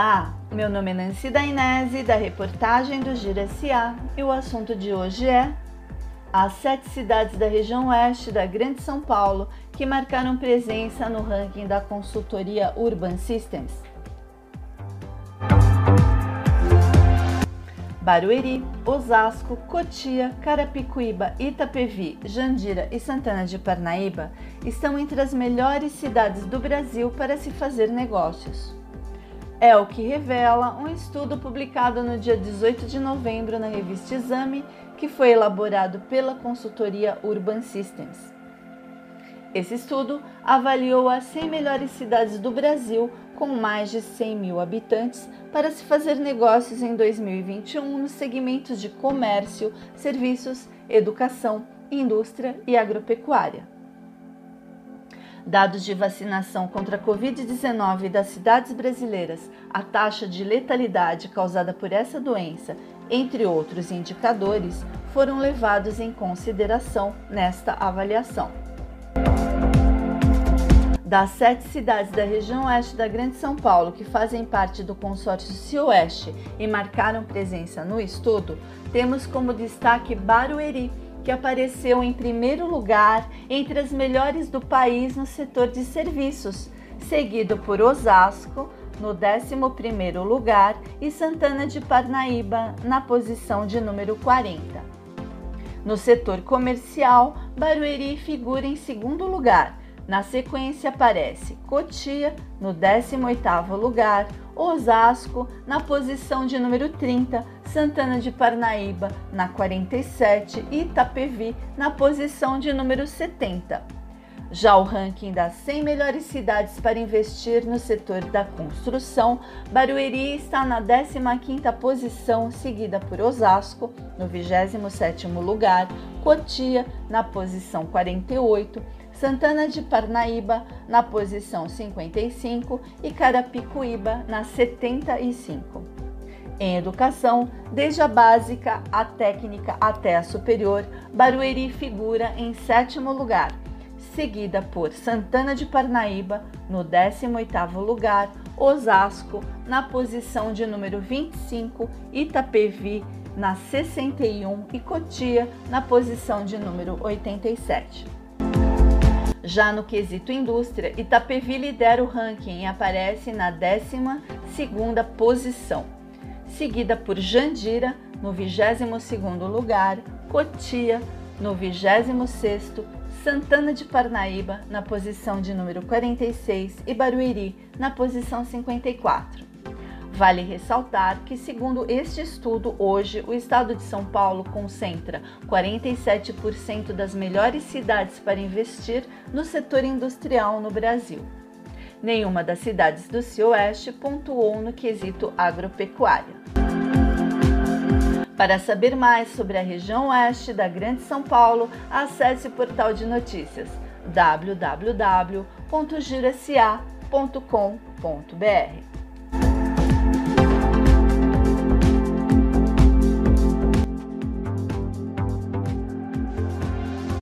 Olá, meu nome é Nancy Dainese, da reportagem do Gira SA, e o assunto de hoje é as sete cidades da região oeste da Grande São Paulo que marcaram presença no ranking da consultoria Urban Systems. Barueri, Osasco, Cotia, Carapicuíba, Itapevi, Jandira e Santana de Parnaíba estão entre as melhores cidades do Brasil para se fazer negócios. É o que revela um estudo publicado no dia 18 de novembro na revista Exame, que foi elaborado pela consultoria Urban Systems. Esse estudo avaliou as 100 melhores cidades do Brasil com mais de 100 mil habitantes para se fazer negócios em 2021 nos segmentos de comércio, serviços, educação, indústria e agropecuária. Dados de vacinação contra a Covid-19 das cidades brasileiras, a taxa de letalidade causada por essa doença, entre outros indicadores, foram levados em consideração nesta avaliação. Das sete cidades da região oeste da Grande São Paulo que fazem parte do consórcio Cioeste e marcaram presença no estudo, temos como destaque Barueri que apareceu em primeiro lugar entre as melhores do país no setor de serviços, seguido por Osasco, no 11º lugar, e Santana de Parnaíba, na posição de número 40. No setor comercial, Barueri figura em segundo lugar. Na sequência aparece Cotia, no 18º lugar, Osasco, na posição de número 30, Santana de Parnaíba na 47 e Itapevi na posição de número 70. Já o ranking das 100 melhores cidades para investir no setor da construção, Barueri está na 15ª posição, seguida por Osasco, no 27º lugar, Cotia, na posição 48, Santana de Parnaíba, na posição 55 e Carapicuíba, na 75. Em educação, desde a básica, a técnica até a superior, Barueri figura em sétimo lugar, seguida por Santana de Parnaíba, no 18º lugar, Osasco, na posição de número 25, Itapevi, na 61 e Cotia, na posição de número 87. Já no quesito indústria, Itapevi lidera o ranking e aparece na 12ª posição seguida por Jandira, no 22º lugar, Cotia, no 26º, Santana de Parnaíba, na posição de número 46 e Barueri, na posição 54. Vale ressaltar que, segundo este estudo, hoje o estado de São Paulo concentra 47% das melhores cidades para investir no setor industrial no Brasil. Nenhuma das cidades do Cio-Oeste pontuou no quesito agropecuária. Para saber mais sobre a região oeste da Grande São Paulo, acesse o portal de notícias www.girasa.com.br.